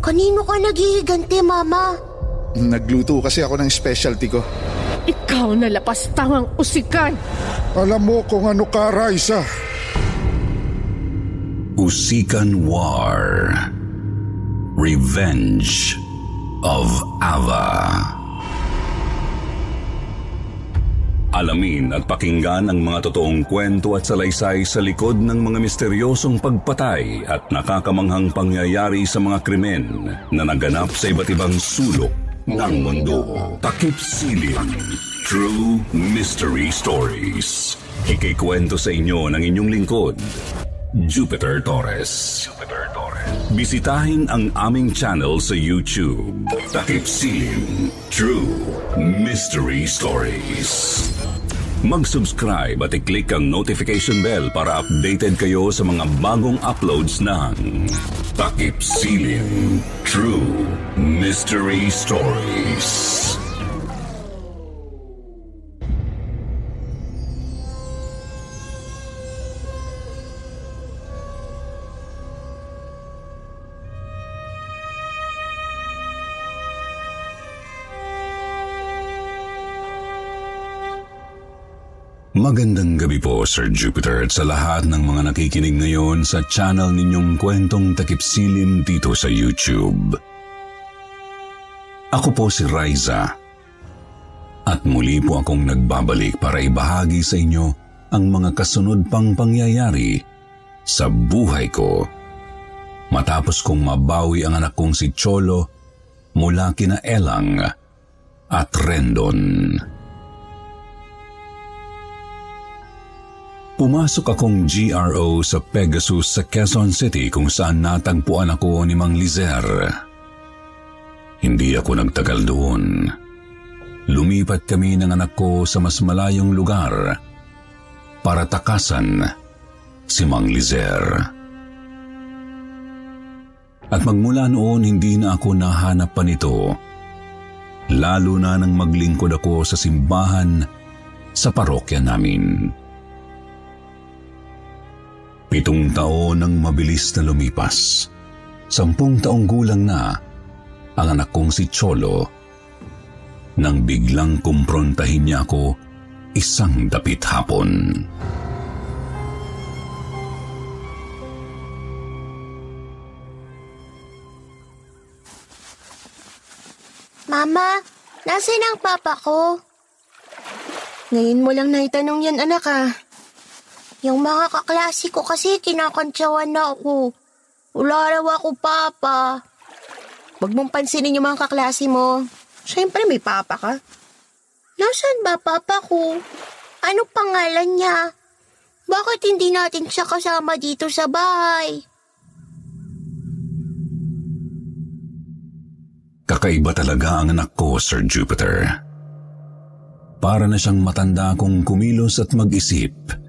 Kanino ka naghihiganti, Mama? Nagluto kasi ako ng specialty ko. Ikaw na lapastangang usikan! Alam mo kung ano ka, Raisa. Usikan War Revenge of Ava Alamin at pakinggan ang mga totoong kwento at salaysay sa likod ng mga misteryosong pagpatay at nakakamanghang pangyayari sa mga krimen na naganap sa iba't ibang sulok ng mundo. Takip Silim True Mystery Stories Ikikwento sa inyo ng inyong lingkod, Jupiter Torres. Jupiter Torres. Bisitahin ang aming channel sa YouTube. Takip Silim True Mystery Stories. Mag-subscribe at i-click ang notification bell para updated kayo sa mga bagong uploads ng Takip Silim True Mystery Stories. Magandang gabi po, Sir Jupiter, at sa lahat ng mga nakikinig ngayon sa channel ninyong kwentong takipsilim dito sa YouTube. Ako po si Riza. At muli po akong nagbabalik para ibahagi sa inyo ang mga kasunod pang pangyayari sa buhay ko. Matapos kong mabawi ang anak kong si Cholo mula kina Elang at Rendon. Pumasok akong GRO sa Pegasus sa Quezon City kung saan natagpuan ako ni Mang Lizer. Hindi ako nagtagal doon. Lumipat kami ng anak ko sa mas malayong lugar para takasan si Mang Lizer. At magmula noon hindi na ako nahanap pa nito. Lalo na nang maglingkod ako sa simbahan sa parokya namin. Pitong taon nang mabilis na lumipas. Sampung taong gulang na ang anak kong si Cholo nang biglang kumprontahin niya ako isang dapit hapon. Mama, nasan ang papa ko? Ngayon mo lang naitanong yan, anak ah. Yung mga kaklase ko kasi kinakantsawan na ako. Wala raw ako papa. Huwag mong pansinin yung mga kaklase mo. Siyempre may papa ka. Nasaan ba papa ko? Ano pangalan niya? Bakit hindi natin siya kasama dito sa bahay? Kakaiba talaga ang anak ko, Sir Jupiter. Para na siyang matanda kung kumilos at mag-isip.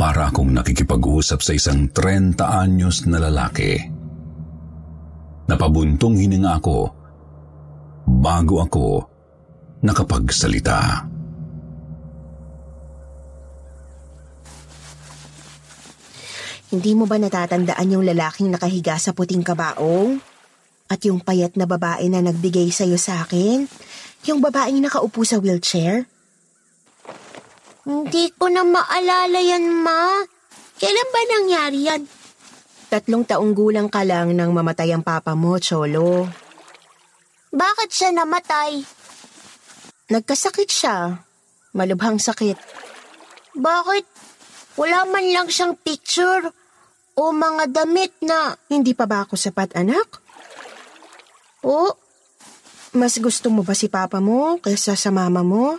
Para akong nakikipag-usap sa isang 30 anyos na lalaki. Napabuntong hininga ako bago ako nakapagsalita. Hindi mo ba natatandaan yung lalaking nakahiga sa puting kabaong? At yung payat na babae na nagbigay sa'yo sa akin? Yung babaeng nakaupo sa wheelchair? Hindi ko na maalala yan, ma. Kailan ba nangyari yan? Tatlong taong gulang ka lang nang mamatay ang papa mo, Cholo. Bakit siya namatay? Nagkasakit siya. Malubhang sakit. Bakit wala man lang siyang picture o mga damit na... Hindi pa ba ako sapat, anak? O, Mas gusto mo ba si papa mo kaysa sa mama mo?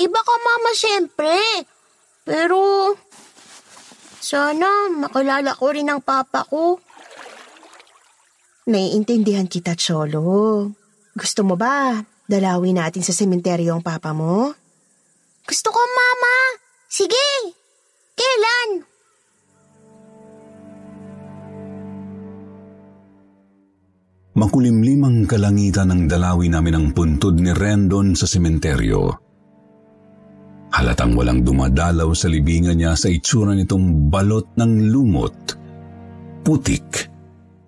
Iba ka mama siyempre. Pero, sana makilala ko rin ang papa ko. Naiintindihan kita, Cholo. Gusto mo ba dalawin natin sa sementeryo ang papa mo? Gusto ko mama. Sige. Kailan? Makulimlim ang kalangitan ng dalawi namin ang puntod ni Rendon sa sementeryo. Halatang walang dumadalaw sa libingan niya sa itsura nitong balot ng lumot, putik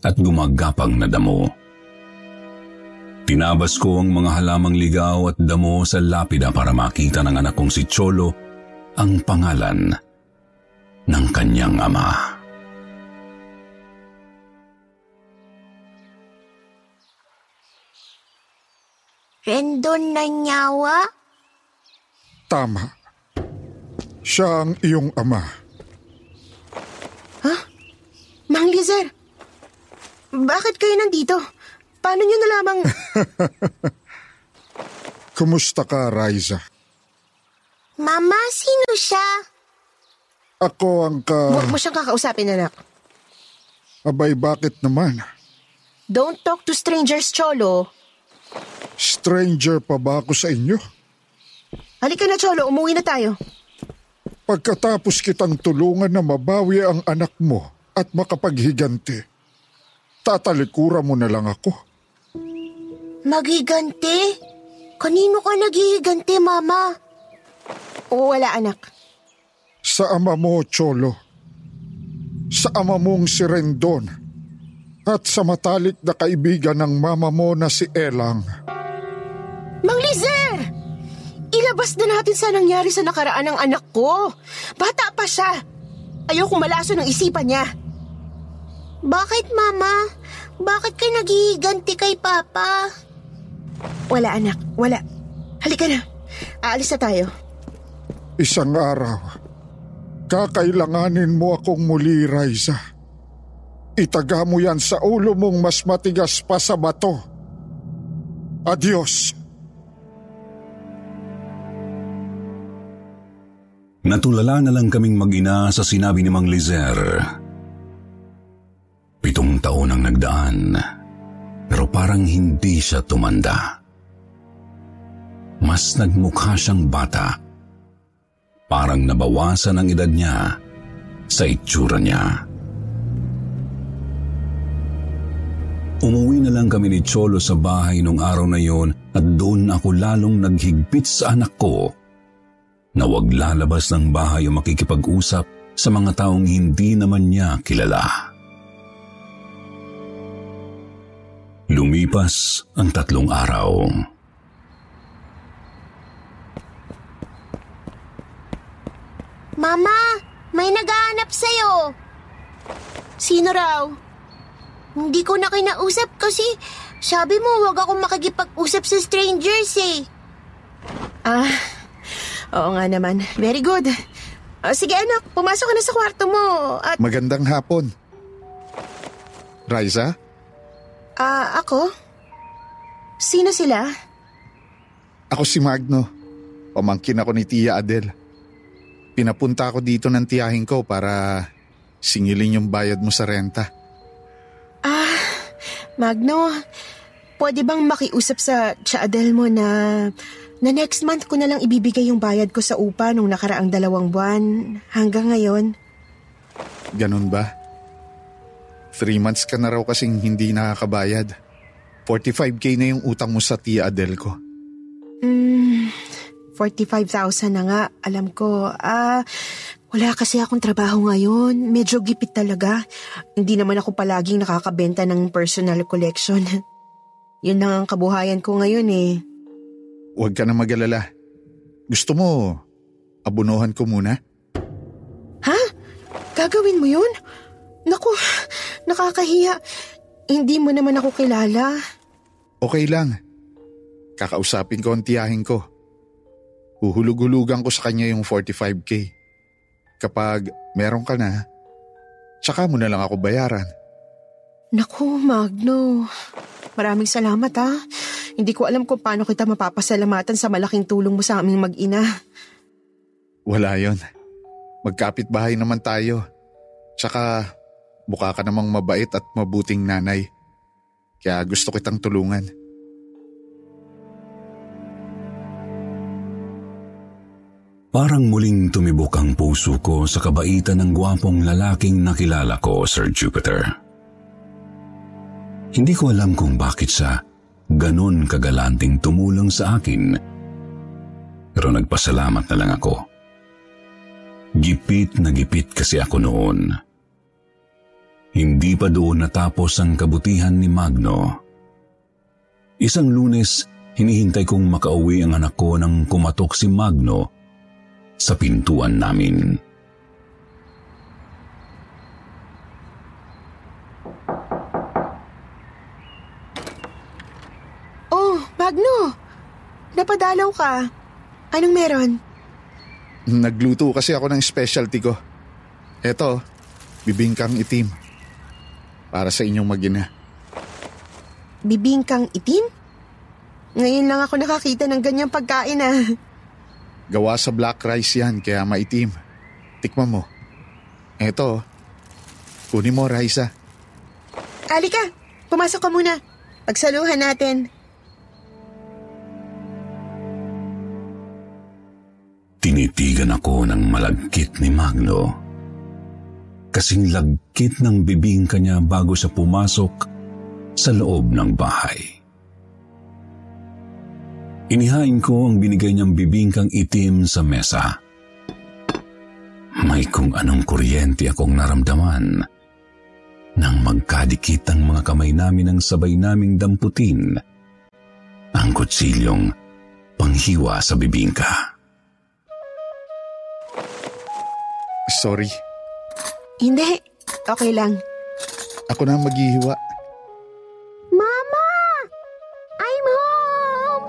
at gumagapang na damo. Tinabas ko ang mga halamang ligaw at damo sa lapida para makita ng anak kong si Cholo ang pangalan ng kanyang ama. Rendon na nyawa? Tama. Siya ang iyong ama. Mang Lizer, bakit kayo nandito? Paano nyo nalamang... Kumusta ka, Riza? Mama, sino siya? Ako ang ka... Huwag mo siyang kakausapin, anak. Abay, bakit naman? Don't talk to strangers, Cholo. Stranger pa ba ako sa inyo? Halika na, Cholo. Umuwi na tayo. Pagkatapos kitang tulungan na mabawi ang anak mo at makapaghiganti, tatalikuran mo na lang ako. Magiganti? Kanino ka naghihiganti, Mama? Oo, wala, anak. Sa ama mo, Cholo. Sa ama mong si Rendon. At sa matalik na kaibigan ng mama mo na si Elang. Mang Lizer! Ilabas na natin sa nangyari sa nakaraan ng anak ko. Bata pa siya. Ayokong malaso ng isipan niya. Bakit, Mama? Bakit ka naghihiganti kay Papa? Wala, anak. Wala. Halika na. Aalis na tayo. Isang araw, kakailanganin mo akong muli, Riza. Itaga mo yan sa ulo mong mas matigas pa sa bato. Adios. Natulala na lang kaming mag-ina sa sinabi ni Mang Lizer. Pitong taon ang nagdaan, pero parang hindi siya tumanda. Mas nagmukha siyang bata. Parang nabawasan ang edad niya sa itsura niya. Umuwi na lang kami ni Cholo sa bahay nung araw na yon at doon ako lalong naghigpit sa anak ko na wag lalabas ng bahay o makikipag-usap sa mga taong hindi naman niya kilala. Lumipas ang tatlong araw. Mama, may naghahanap sa'yo. Sino raw? Hindi ko na kinausap kasi sabi mo wag akong makikipag-usap sa strangers eh. Ah, oo nga naman. Very good. Ah, sige anak, pumasok ka na sa kwarto mo. At, Magandang hapon. Riza, ah, ako? Sino sila? ako si Magno. Pamangkin ako ni Tia Adel. Pinapunta ako dito ng tiyahin ko para singilin yung bayad mo sa renta. Magno, pwede bang makiusap sa Chaadel mo na na next month ko na lang ibibigay yung bayad ko sa upa nung nakaraang dalawang buwan hanggang ngayon? Ganun ba? Three months ka na raw kasing hindi nakakabayad. 45k na yung utang mo sa Tia Adel ko. Hmm, 45,000 na nga, alam ko. Ah, wala kasi akong trabaho ngayon. Medyo gipit talaga. Hindi naman ako palaging nakakabenta ng personal collection. Yun lang ang kabuhayan ko ngayon eh. Huwag ka na mag-alala. Gusto mo, abunuhan ko muna? Ha? Gagawin mo yun? Naku, nakakahiya. Hindi mo naman ako kilala. Okay lang. Kakausapin ko ang tiyahin ko. Huhulug-hulugan ko sa kanya yung 45k. Kapag meron ka na, tsaka mo na lang ako bayaran. Naku, Magno. Maraming salamat ha. Hindi ko alam kung paano kita mapapasalamatan sa malaking tulong mo sa aming mag-ina. Wala yon. Magkapit bahay naman tayo. Tsaka mukha ka namang mabait at mabuting nanay. Kaya gusto kitang tulungan. Parang muling tumibok ang puso ko sa kabaitan ng gwapong lalaking nakilala ko, Sir Jupiter. Hindi ko alam kung bakit siya ganon kagalanting tumulong sa akin. Pero nagpasalamat na lang ako. Gipit na gipit kasi ako noon. hindi pa doon natapos ang kabutihan ni Magno. Isang lunes, hinihintay kong makauwi ang anak ko nang kumatok si Magno sa pintuan namin. Magno! Napadalaw ka. Anong meron? Nagluto kasi ako ng specialty ko. Eto, bibingkang itim. Para sa inyong magina. Bibingkang itim? Ngayon lang ako nakakita ng ganyang pagkain ah. Gawa sa black rice yan, kaya maitim. Tikman mo. Eto, kunin mo, Raisa. Alika, pumasok ka muna. Pagsaluhan natin. Tinitigan ako ng malagkit ni Magno. Kasing lagkit ng bibingka niya bago siya pumasok sa loob ng bahay. Inihain ko ang binigay niyang bibingkang itim sa mesa. May kung anong kuryente akong naramdaman nang magkadikit ang mga kamay namin ng sabay naming damputin ang kutsilyong panghiwa sa bibingka. Sorry, Hindi, okay lang. ako na ang maghihiwa. Mama! I'm home!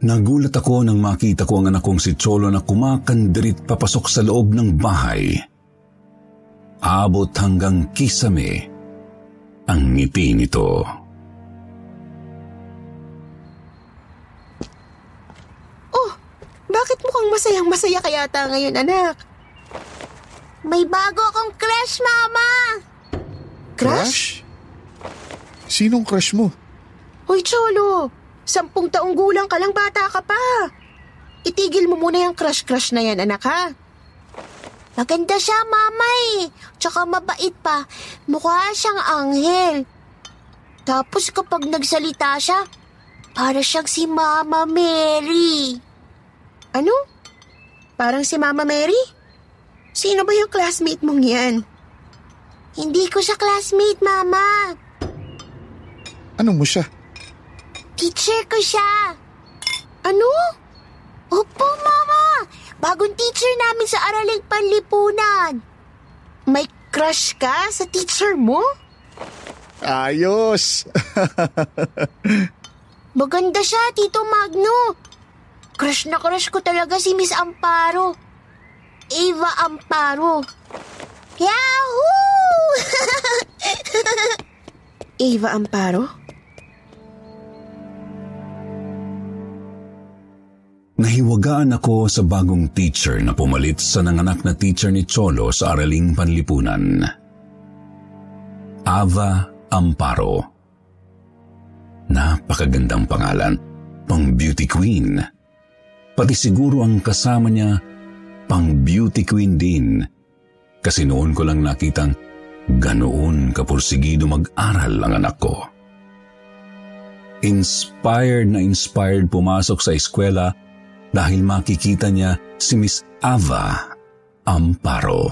Nagulat ako nang makita ko ang anak kong si Cholo na kumakandirit papasok sa loob ng bahay. Abot hanggang kisame ang ngiti nito. Bakit mukhang masayang masaya ka yata ngayon, anak? May bago akong crush, Mama! Crush? Sinong crush mo? Hoy, Cholo! Sampung taong gulang ka lang, bata ka pa. Itigil mo muna yung crush-crush na yan, anak ha? Maganda siya, Mama eh. Tsaka mabait pa. Mukha siyang anghel. Tapos kapag nagsalita siya, para siyang si Mama Mary. Ano? Parang si Mama Mary? Sino ba yung classmate mong yan? Hindi ko siya classmate, Mama. Ano mo siya? Teacher ko siya. Ano? Opo, Mama. Bagong teacher namin sa Araling Panlipunan. May crush ka sa teacher mo? Ayos! Maganda siya, Tito Magno. Crush na crush ko talaga si Miss Amparo. Ava Amparo. Yahoo! Ava Amparo? Nahiwagaan ako sa bagong teacher na pumalit sa nanganak na teacher ni Cholo sa Araling Panlipunan. Ava Amparo. Napakagandang pangalan, pang beauty queen. Pati siguro ang kasama niya, pang beauty queen din. Kasi noon ko lang nakitang ganoon kapursigido mag-aral ang anak ko. Inspired na inspired pumasok sa eskwela dahil makikita niya si Miss Ava Amparo.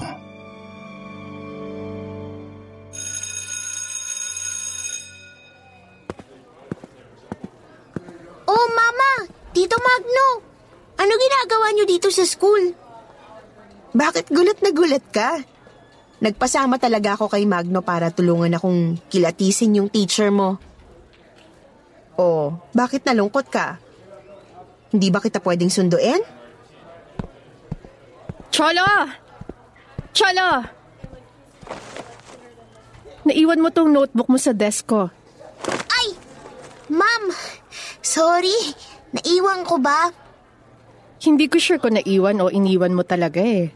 Oh, Mama! Tito Magno! Ano ginagawa niyo dito sa school? Bakit gulat na gulat ka? Nagpasama talaga ako kay Magno para tulungan akong kilatisin yung teacher mo. Oh, bakit nalungkot ka? Hindi ba kita pwedeng sunduin? Cholo! Cholo! Naiwan mo tong notebook mo sa desk ko. Ay! Ma'am! Sorry! Naiwan ko ba? Hindi ko sure kung naiwan o iniwan mo talaga eh.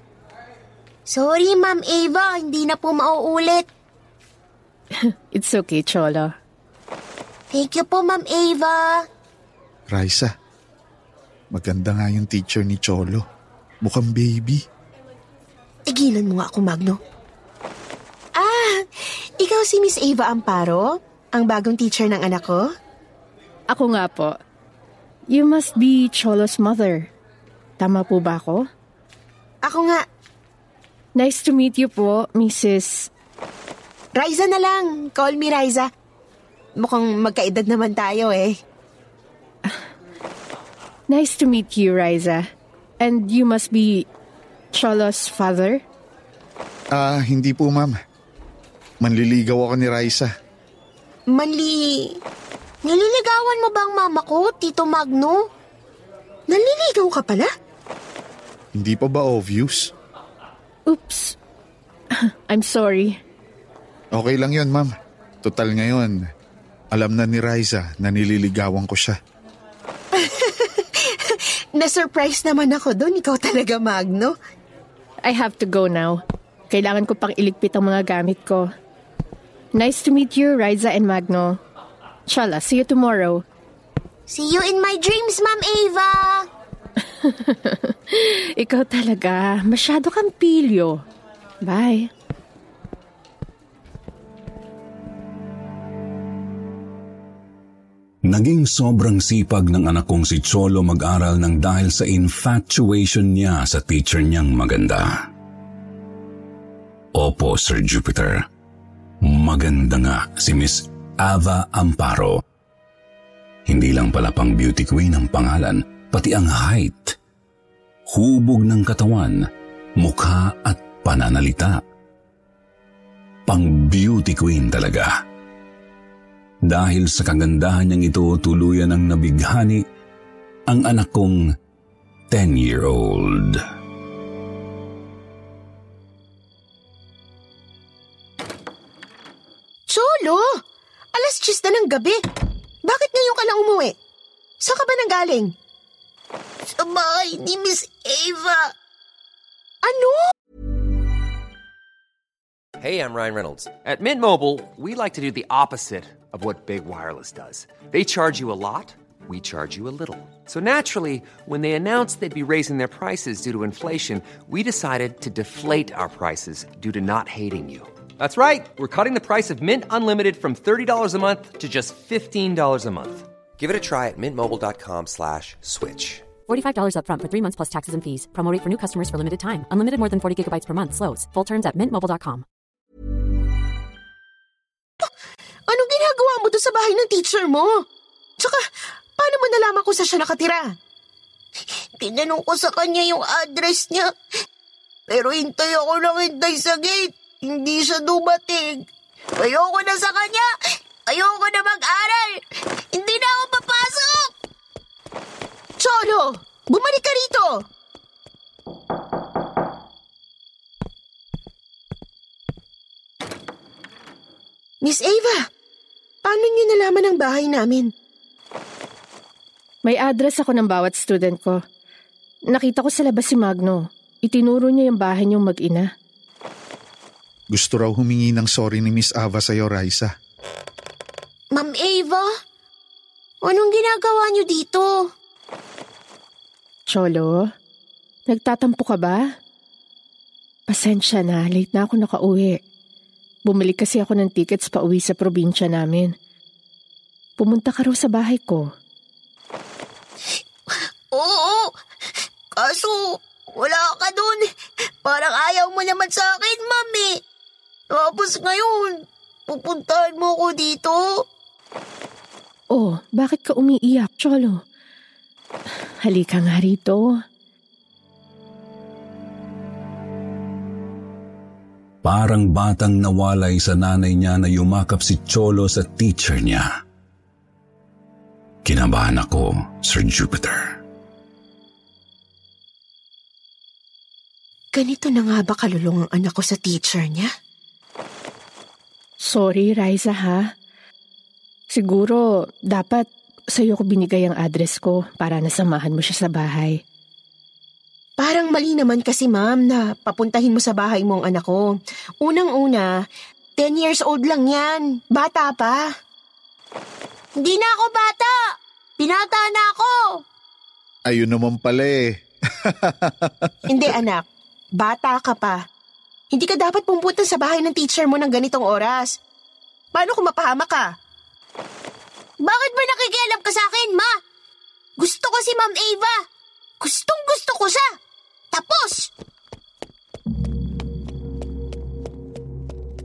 Sorry, Ma'am Ava. Hindi na po mauulit. It's okay, Cholo. Thank you po, Ma'am Ava. Raisa, maganda nga yung teacher ni Cholo. Mukhang baby. Tigilan mo nga ako, Magno. Ah, ikaw si Miss Ava Amparo? Ang bagong teacher ng anak ko? Ako nga po. You must be Cholo's mother. Tama po ba ako? Ako nga. Nice to meet you po, Mrs. Riza na lang. Call me Riza. Mukhang magkaedad naman tayo eh. Nice to meet you, Riza. And you must be Cholo's father? Ah, hindi po ma'am. Manliligaw ako ni Raisa. Manli... Nililigawan mo ba ang mama ko, Tito Magno? Naliligaw ka pala? Hindi pa ba obvious? Oops. I'm sorry. Okay lang yon ma'am. Total ngayon, alam na ni Raisa na nililigawan ko siya. Na-surprise naman ako doon. Ikaw talaga, Magno. I have to go now. Kailangan ko pang iligpit ang mga gamit ko. Nice to meet you, Riza and Magno. Chala, see you tomorrow. See you in my dreams, Ma'am Ava! Ikaw talaga, masyado kang pilyo. Bye. Naging sobrang sipag ng anak kong si Cholo mag-aral ng dahil sa infatuation niya sa teacher niyang maganda. Opo, Sir Jupiter. Maganda nga si Miss Ava Amparo. Hindi lang pala pang beauty queen ang pangalan, pati ang height. Hubog ng katawan, mukha at pananalita. Pang beauty queen talaga. Dahil sa kagandahan niyang ito, tuluyan ang nabighani ang anak kong 10-year-old. Cholo! Alas 10 na ng gabi. Bakit ngayon ka lang umuwi? Saan ka ba nanggaling? Sa name is Miss Ava. Ano? Hey, I'm Ryan Reynolds. At Mint Mobile, we like to do the opposite of what Big Wireless does. They charge you a lot, we charge you a little. So naturally, when they announced they'd be raising their prices due to inflation, we decided to deflate our prices due to not hating you. That's right. We're cutting the price of Mint Unlimited from $30 a month to just $15 a month. Give it a try at mintmobile.com slash switch. $45 upfront for three months plus taxes and fees. Promo rate for new customers for limited time. Unlimited more than 40 gigabytes per month. Slows. Full terms at mintmobile.com. Anong ginagawa mo doon sa bahay ng teacher mo? Tsaka, paano mo nalaman kung saan siya nakatira? Tinanong ko sa kanya yung address niya. Pero hintay ako ng hintay sa gate. Hindi siya dumating. Ayoko na sa kanya. Ayoko na mag-aral. Hindi na ako papasok. Cholo! Bumalik ka rito! Miss Ava, paano niyo nalaman ang bahay namin? May address ako ng bawat student ko. Nakita ko sa labas si Magno. Itinuro niya yung bahay niyong mag-ina. Gusto raw humingi ng sorry ni Miss Ava sa'yo, Raisa. Ma'am Ava, anong ginagawa niyo dito? Cholo, nagtatampo ka ba? Pasensya na, late na ako nakauwi. Bumili kasi ako ng tickets pa uwi sa probinsya namin. Pumunta ka raw sa bahay ko. Oo, kaso wala ka dun. Parang ayaw mo naman sa akin, mami. Tapos ngayon, pupuntahan mo ko dito. Oh, bakit ka umiiyak, Cholo? Halika nga rito. Parang batang nawalay sa nanay niya na yumakap si Cholo sa teacher niya. Kinabahan ako, Sir Jupiter. Ganito na nga ba kalulong ang anak ko sa teacher niya? Sorry, Riza ha. Siguro, dapat sa'yo ko binigay ang address ko para nasamahan mo siya sa bahay. Parang mali naman kasi ma'am na papuntahin mo sa bahay mo ang anak ko. Unang-una, 10 years old lang yan. Bata pa. Hindi na ako bata. Binata na ako. Ayun naman pala eh. Hindi anak, bata ka pa. Hindi ka dapat pumunta sa bahay ng teacher mo ng ganitong oras. Paano kung mapahama ka? Bakit ba nakikialam ka sa akin, ma? Gusto ko si Ma'am Ava. Gustong gusto ko siya. Tapos!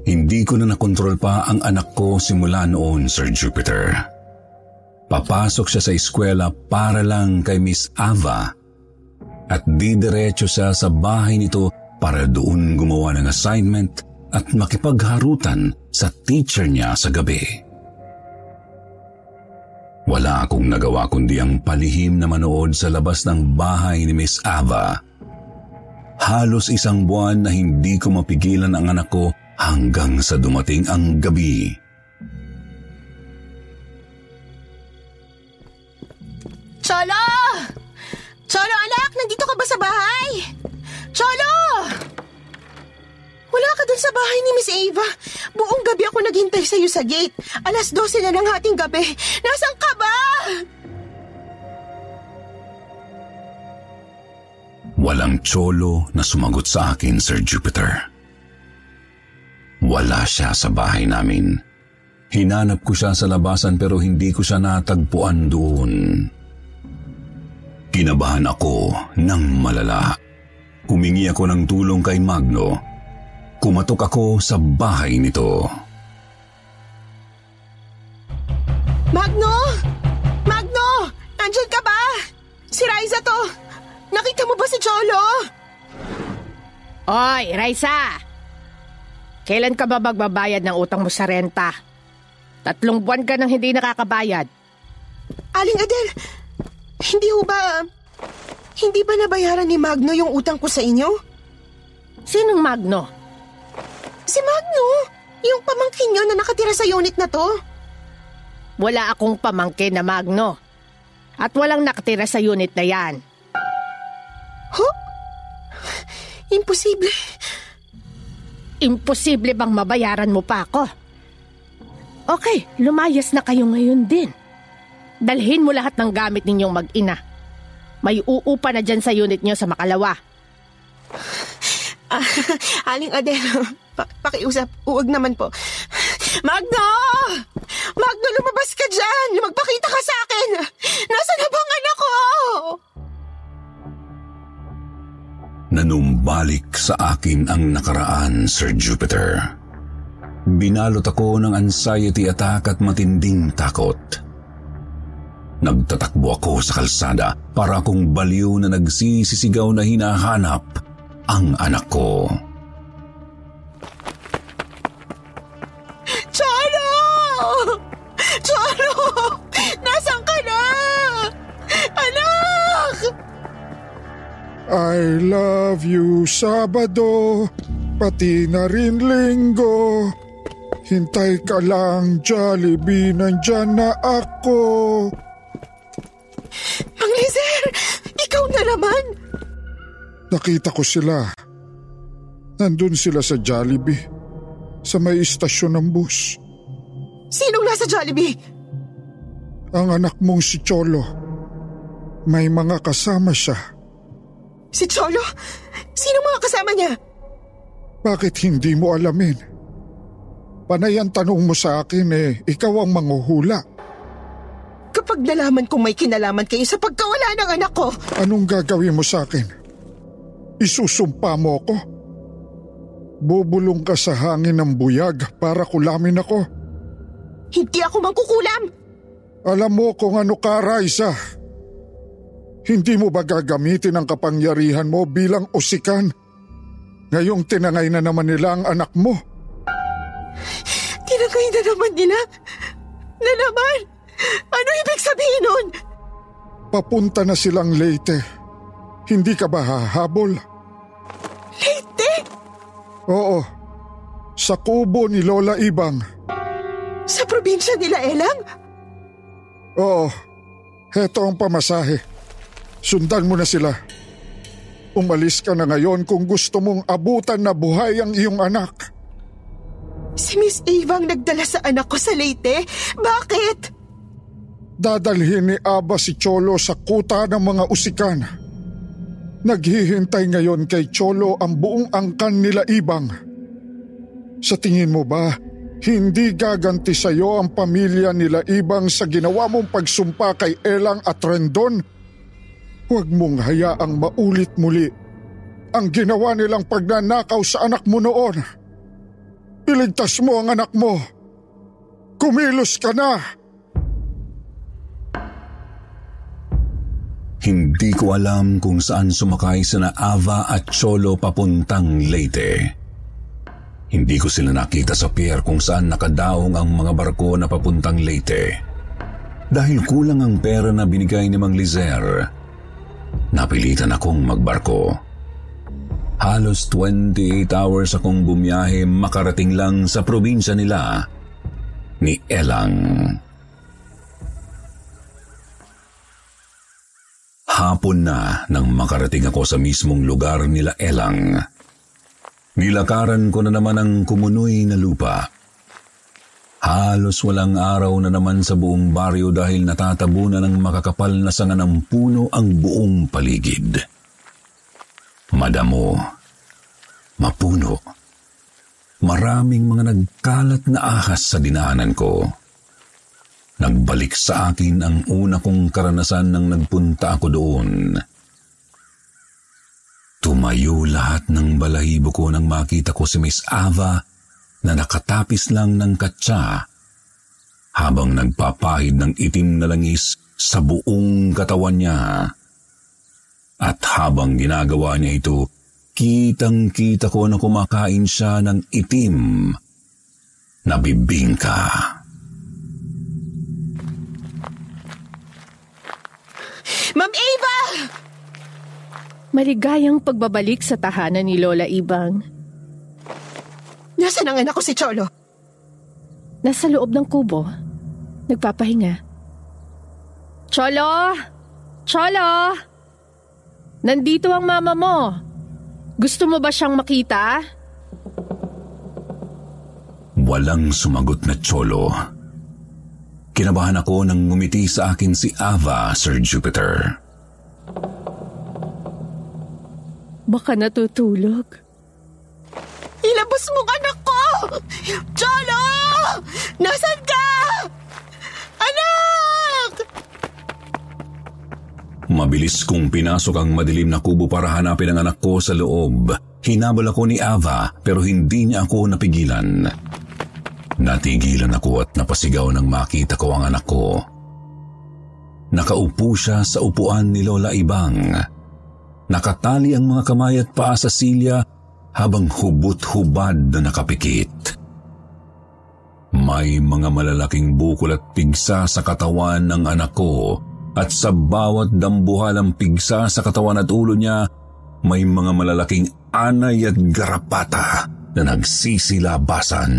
Hindi ko na nakontrol pa ang anak ko simula noon, Sir Jupiter. Papasok siya sa eskwela para lang kay Miss Ava at didiretso siya sa bahay nito para doon gumawa ng assignment at makipagharutan sa teacher niya sa gabi. Wala akong nagawa kundi ang palihim na manood sa labas ng bahay ni Miss Ava. Halos isang buwan na hindi ko mapigilan ang anak ko hanggang sa dumating ang gabi. Cholo! Cholo, anak! Nandito ka ba sa bahay? Cholo! Wala ka dun sa bahay ni Miss Ava. Buong gabi ako naghintay sa'yo sa gate. Alas 12 na ng hating gabi. Nasaan ka ba? Walang tsolo na sumagot sa akin, Sir Jupiter. Wala siya sa bahay namin. Hinanap ko siya sa labasan pero hindi ko siya natagpuan doon. Kinabahan ako ng malala. Humingi ako ng tulong kay Magno. Kumatok ako sa bahay nito. Magno! Magno! Nandyan ka ba? Si Riza to. Nakita mo ba si Cholo? Oy, Raisa! Kailan ka ba magbabayad ng utang mo sa renta? Tatlong buwan ka nang hindi nakakabayad. Aling Adel, hindi ho ba... Hindi ba nabayaran ni Magno yung utang ko sa inyo? Sinong Magno? Magno! Yung pamangkin nyo na nakatira sa unit na to. Wala akong pamangkin na Magno. At walang nakatira sa unit na yan. Ho? Imposible. Imposible bang mabayaran mo pa ako? Okay, lumayas na kayo ngayon din. Dalhin mo lahat ng gamit ninyong mag-ina. May uupa na dyan sa unit nyo sa Makalawa. Ah, Aling Adel, pa- pakiusap, uwag naman po. Magno! Magno, lumabas ka dyan! Magpakita ka sa akin! Nasaan na bang anak ko? Nanumbalik sa akin ang nakaraan, Sir Jupiter. Binalot ako ng anxiety attack at matinding takot. Nagtatakbo ako sa kalsada para akong baliw na nagsisisigaw na hinahanap ang anak ko. Love you Sabado, pati na rin Linggo. Hintay ka lang, Jollibee, nandyan na ako. Mang Lizer! Ikaw na naman! Nakita ko sila. Nandun sila sa Jollibee, sa may istasyon ng bus. Sinong nasa Jollibee? Ang anak mong si Cholo. May mga kasama siya. Si Cholo? Sino mga kasama niya? Bakit hindi mo alamin? Panay ang tanong mo sa akin eh, ikaw ang manguhula. Kapag nalaman kong may kinalaman kayo sa pagkawala ng anak ko, Anong gagawin mo sa akin? Isusumpa mo ko? Bubulong ka sa hangin ng buyag para kulamin ako. hindi ako mangkukulam. Alam mo kung ano ka, Raisa. Hindi mo ba gagamitin ang kapangyarihan mo bilang usikan? Ngayong tinangay na naman nila ang anak mo. Tinagay na naman nila. Na naman? Ano ibig sabihin nun? Papunta na silang Leyte. Hindi ka ba hahabol? Leyte? Oo. Sa kubo ni Lola Ibang. Sa probinsya nila Elang? Oo. Heto ang pamasahe. Sundan mo na sila. Umalis ka na ngayon kung gusto mong abutan na buhay ang iyong anak. Si Miss Ava ang nagdala sa anak ko sa Leyte? Bakit? Dadalhin ni Aba si Cholo sa kuta ng mga usikan. Naghihintay ngayon kay Cholo ang buong angkan nila Ibang. Sa tingin mo ba, hindi gaganti sa iyo ang pamilya nila Ibang sa ginawa mong pagsumpa kay Elang at Rendon? Huwag mong hayaang maulit muli ang ginawa nilang pagnanakaw sa anak mo noon. Iligtas mo ang anak mo. Kumilos ka na. Hindi ko alam kung saan sumakay sina Ava at Cholo papuntang Leyte. Hindi ko sila nakita sa pier kung saan nakadaong ang mga barko na papuntang Leyte. Dahil kulang ang pera na binigay ni Mang Lizer, napilitan akong magbarko. Halos 28 hours akong bumiyahe makarating lang sa probinsya nila ni Elang. Hapon na nang makarating ako sa mismong lugar nila Elang. Nilakaran ko na naman ang kumunoy na lupa. Halos walang araw na naman sa buong baryo dahil natatabunan ng makakapal na sanga ng puno ang buong paligid. Madamo, mapuno, maraming mga nagkalat na ahas sa dinaanan ko. Nagbalik sa akin ang una kong karanasan nang nagpunta ako doon. Tumayo lahat ng balahibo ko nang makita ko si Miss Ava na nakatapis lang ng katsa habang nagpapahid ng itim na langis sa buong katawan niya. At habang ginagawa niya ito, kitang-kita ko na kumakain siya ng itim na bibingka. Ma'am Ava! Maligayang pagbabalik sa tahanan ni Lola Ibang. Nasaan ang anak ko si Cholo? Nasa loob ng kubo. Nagpapahinga. Cholo! Cholo! Nandito ang mama mo. Gusto mo ba siyang makita? Walang sumagot na tsolo. Kinabahan ako nang ngumiti sa akin si Ava, Sir Jupiter. Baka natutulog. Ilabas mo ang anak ko! Cholo! Nasaan ka? Anak! Mabilis kong pinasok ang madilim na kubo para hanapin ang anak ko sa loob. Hinabol ako ni Ava pero hindi niya ako napigilan. Natigilan ako at napasigaw nang makita ko ang anak ko. Nakaupo siya sa upuan ni Lola Ibang. Nakatali ang mga kamay at paa sa silya habang hubot-hubad na nakapikit. May mga malalaking bukol at pigsa sa katawan ng anak ko at sa bawat dambuhalang pigsa sa katawan at ulo niya, may mga malalaking anay at garapata na nagsisilabasan.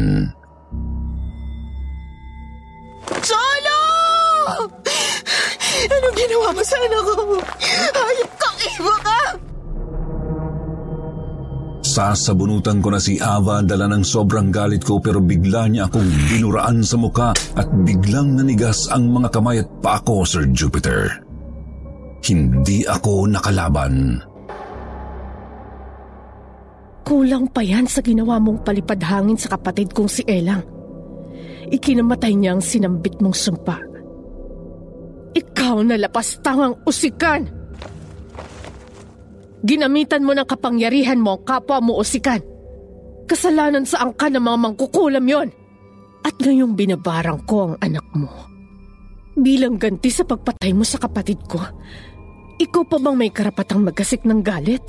Cholo! Anong ginawa mo sa anak ko? Hayop kang iba ka! Sasabunutan ko na si Ava dala ng sobrang galit ko pero bigla niya akong binuraan sa muka at biglang nanigas ang mga kamay at paa ko, Sir Jupiter. Hindi ako nakalaban. Kulang pa yan sa ginawa mong palipad hangin sa kapatid kong si Elang. Ikinamatay niya ang sinambit mong sumpa. Ikaw na lapastangang usikan! Ginamitan mo ng kapangyarihan mo ang kapwa mo usikan. Kasalanan sa angka ng mga mangkukulam yon. At ngayong binabarang ko ang anak mo. Bilang ganti sa pagpatay mo sa kapatid ko, ikaw pa bang may karapatang magasik ng galit?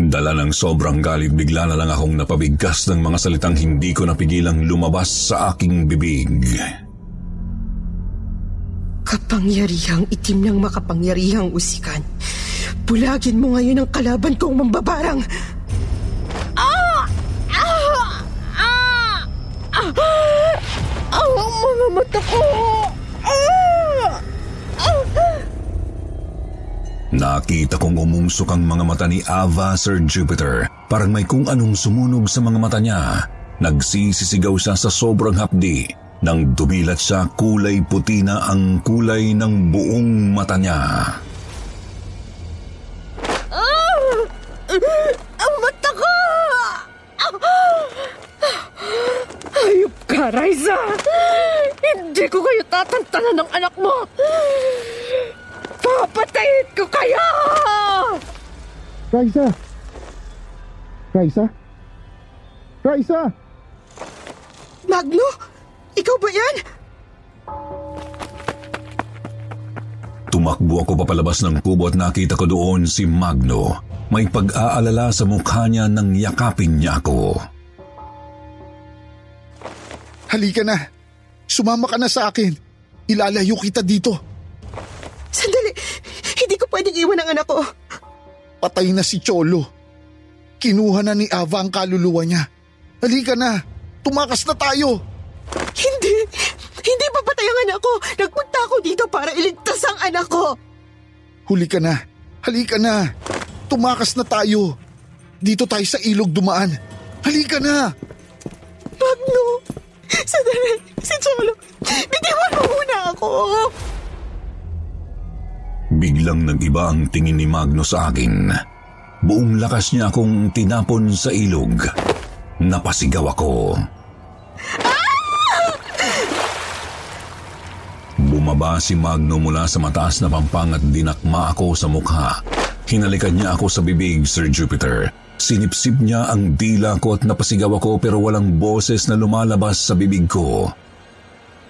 Dala ng sobrang galit bigla na lang akong napabigkas ng mga salitang hindi ko napigilang lumabas sa aking bibig. Kapangyarihang itim ng makapangyarihang usikan. Bulagin mo ngayon ang kalaban kong mambabarang. Ah! Ah! Ah! Ah! Ang mga mata ko! Ah! Ah! Nakita kong umungsok ang mga mata ni Ava, Sir Jupiter. Parang may kung anong sumunog sa mga mata niya. Nagsisisigaw siya sa sobrang hapdi. Nang dumilat siya, kulay puti na ang kulay ng buong mata niya. Ang mata ko! Hayop ka, Raisa! Hindi ko kayo tatantanan ng anak mo! Papatayin ko kayo! Raisa! Raisa? Raisa! Magno? Ikaw ba yan? Tumakbo ako papalabas ng kubo at nakita ko doon si Magno. May pag-aalala sa mukha niya nang yakapin niya ako. Halika na. Sumama ka na sa akin. Ilalayo kita dito. Sandali. Hindi ko pwedeng iwan ang anak ko. Patay na si Cholo. Kinuha na ni Ava ang kaluluwa niya. Halika na. Tumakas na tayo. Papatay ang anak ko. Nagpunta ako dito para iligtas ang anak ko. Huli ka na. Halika na. Tumakas na tayo. Dito tayo sa ilog dumaan. Halika na. Magno. Sandali. Si Cholo. Bitiwan mo muna ako. Biglang nag-iba ang tingin ni Magno sa akin. Buong lakas niya akong tinapon sa ilog. Napasigaw ako. Bumaba si Magno mula sa mataas na pampang at dinakma ako sa mukha. Hinalikan niya ako sa bibig, Sir Jupiter. Sinipsip niya ang dila ko at napasigaw ako pero walang boses na lumalabas sa bibig ko.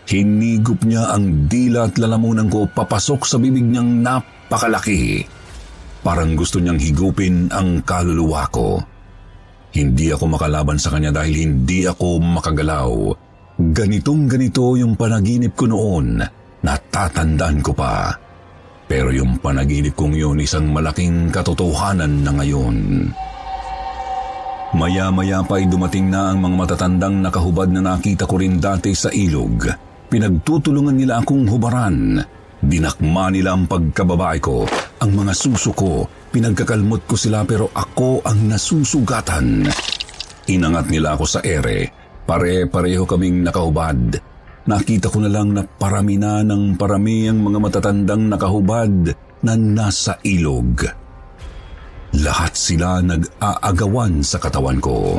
Hinigop niya ang dila at lalamunan ko papasok sa bibig niyang napakalaki. Parang gusto niyang higupin ang kaluluwa ko. Hindi ako makalaban sa kanya dahil hindi ako makagalaw. Ganitong ganito yung panaginip ko noon. Natatandaan ko pa. Pero yung panaginip kong yun isang malaking katotohanan na ngayon. Maya-maya pa ay dumating na ang mga matatandang nakahubad na nakita ko rin dati sa ilog. Pinagtutulungan nila akong hubaran. Dinakma nila ang pagkababae ko, ang mga suso ko. Pinagkakalmot ko sila pero ako ang nasusugatan. Inangat nila ako sa ere. Pare-pareho kaming nakahubad. Nakita ko na lang na parami na ng parami ang mga matatandang nakahubad na nasa ilog. Lahat sila nag-aagawan sa katawan ko.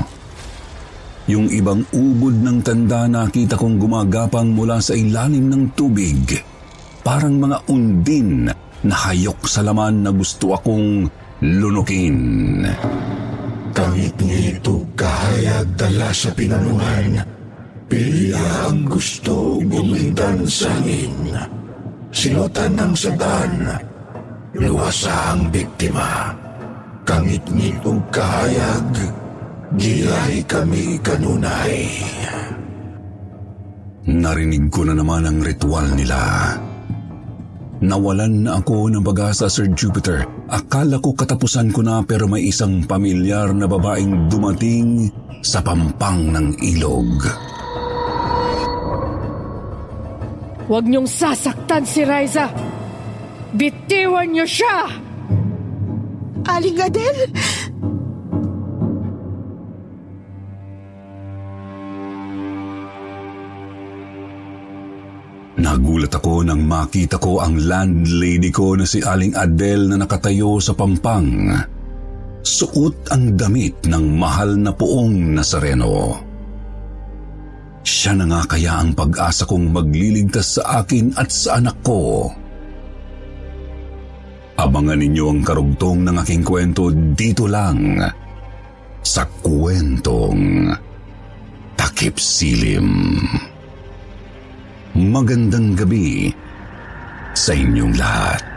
Yung ibang ubod ng tanda nakita kong gumagapang mula sa ilalim ng tubig. Parang mga undin na hayok sa laman na gusto akong lunukin. Kamit nito kahayag dala sa pinanungan. Pilya ang gusto gumindan sa amin. Sinutan ng sadan. Luwasa ang biktima. Kangit nitong kahayag. Gilay kami kanunay. Narinig ko na naman ang ritual nila. Nawalan na ako ng pag-asa, Sir Jupiter. Akala ko katapusan ko na pero may isang pamilyar na babaeng dumating sa pampang ng ilog. Huwag niyong sasaktan si Riza! Bitiwan niyo siya! Aling Adel? Nagulat ako nang makita ko ang landlady ko na si Aling Adele na nakatayo sa pampang. Suot ang damit ng mahal na puong Nazareno. Siya na nga kaya ang pag-asa kong magliligtas sa akin at sa anak ko. Abangan ninyo ang karugtong ng aking kwento dito lang sa kwentong Takip Silim. Magandang gabi sa inyong lahat.